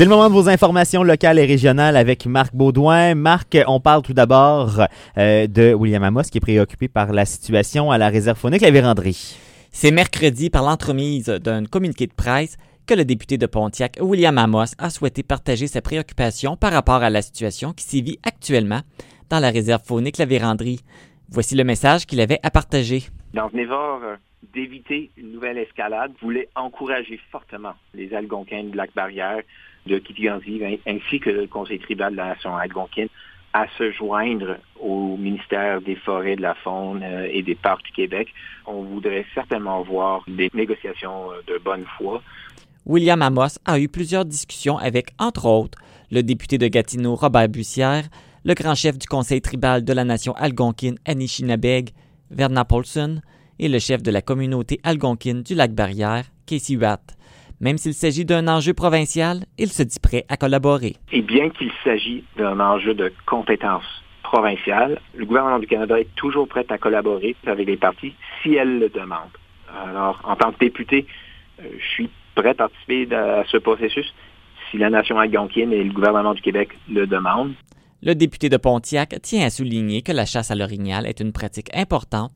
C'est le moment de vos informations locales et régionales avec Marc Baudouin. Marc, on parle tout d'abord euh, de William Amos qui est préoccupé par la situation à la réserve faunique La Vérandrie. C'est mercredi, par l'entremise d'un communiqué de presse, que le député de Pontiac, William Amos, a souhaité partager ses préoccupations par rapport à la situation qui s'y vit actuellement dans la réserve faunique La Vérandrie. Voici le message qu'il avait à partager. Dans Venevor, euh, d'éviter une nouvelle escalade, voulait encourager fortement les Algonquins de Lac-Barrière, de Kitiganzi, ainsi que le Conseil tribal de la Nation algonquine à se joindre au ministère des Forêts, de la Faune euh, et des Parcs du Québec. On voudrait certainement voir des négociations euh, de bonne foi. William Amos a eu plusieurs discussions avec, entre autres, le député de Gatineau Robert Bussière, le grand chef du Conseil tribal de la nation algonquine Anishinabeg, Verna Paulson, et le chef de la communauté algonquine du lac Barrière, Casey Watt. Même s'il s'agit d'un enjeu provincial, il se dit prêt à collaborer. Et bien qu'il s'agisse d'un enjeu de compétence provinciale, le gouvernement du Canada est toujours prêt à collaborer avec les partis si elles le demandent. Alors, en tant que député, euh, je suis prêt à participer à ce processus si la nation algonquine et le gouvernement du Québec le demandent. Le député de Pontiac tient à souligner que la chasse à l'orignal est une pratique importante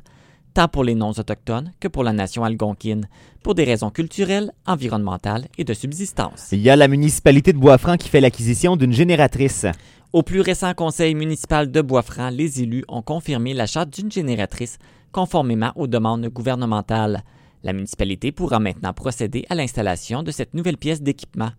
tant pour les non-autochtones que pour la nation algonquine, pour des raisons culturelles, environnementales et de subsistance. Il y a la municipalité de Boisfranc qui fait l'acquisition d'une génératrice. Au plus récent conseil municipal de Boisfranc, les élus ont confirmé l'achat d'une génératrice conformément aux demandes gouvernementales. La municipalité pourra maintenant procéder à l'installation de cette nouvelle pièce d'équipement.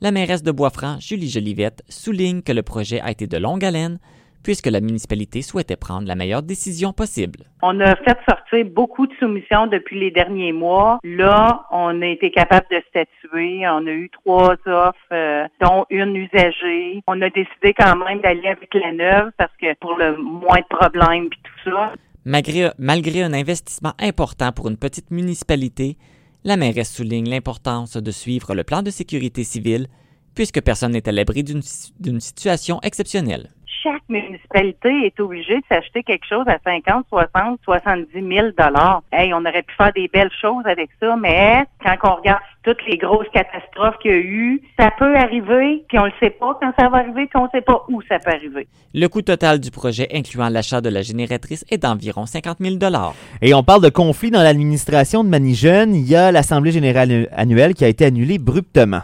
La mairesse de Boisfranc, Julie Jolivette, souligne que le projet a été de longue haleine, puisque la municipalité souhaitait prendre la meilleure décision possible. On a fait sortir beaucoup de soumissions depuis les derniers mois. Là, on a été capable de statuer. On a eu trois offres, euh, dont une usagée. On a décidé quand même d'aller avec la neuve parce que pour le moins de problèmes et tout ça. Malgré, malgré un investissement important pour une petite municipalité, la mairesse souligne l'importance de suivre le plan de sécurité civile puisque personne n'est à l'abri d'une situation exceptionnelle chaque municipalité est obligée de s'acheter quelque chose à 50, 60, 70 000 dollars. Hey, on aurait pu faire des belles choses avec ça, mais quand on regarde toutes les grosses catastrophes qu'il y a eu, ça peut arriver, puis on ne sait pas quand ça va arriver, puis on ne sait pas où ça peut arriver. Le coût total du projet, incluant l'achat de la génératrice, est d'environ 50 000 dollars. Et on parle de conflit dans l'administration de Manijeune. Il y a l'Assemblée générale annuelle qui a été annulée abruptement.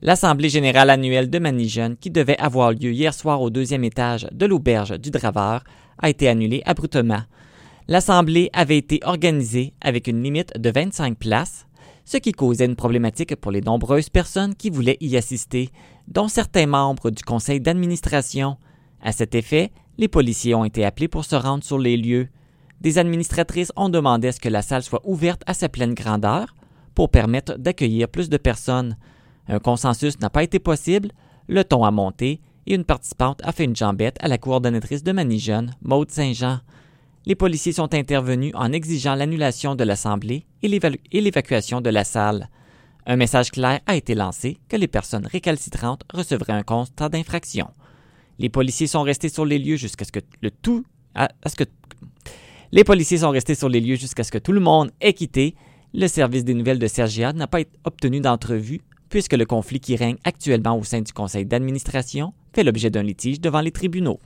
L'Assemblée générale annuelle de Manijeune, qui devait avoir lieu hier soir au deuxième étage de l'auberge du Draveur, a été annulée abruptement. L'Assemblée avait été organisée avec une limite de 25 places, ce qui causait une problématique pour les nombreuses personnes qui voulaient y assister, dont certains membres du conseil d'administration. À cet effet, les policiers ont été appelés pour se rendre sur les lieux. Des administratrices ont demandé à ce que la salle soit ouverte à sa pleine grandeur pour permettre d'accueillir plus de personnes. Un consensus n'a pas été possible, le ton a monté et une participante a fait une jambette à la coordonnatrice de Manijeune, Maude Saint-Jean. Les policiers sont intervenus en exigeant l'annulation de l'Assemblée et l'évacuation de la salle. Un message clair a été lancé que les personnes récalcitrantes recevraient un constat d'infraction. Les policiers sont restés sur les lieux jusqu'à ce que tout les policiers sont restés sur les lieux jusqu'à ce que tout le monde ait quitté. Le service des nouvelles de Sergia n'a pas obtenu d'entrevue puisque le conflit qui règne actuellement au sein du conseil d'administration fait l'objet d'un litige devant les tribunaux.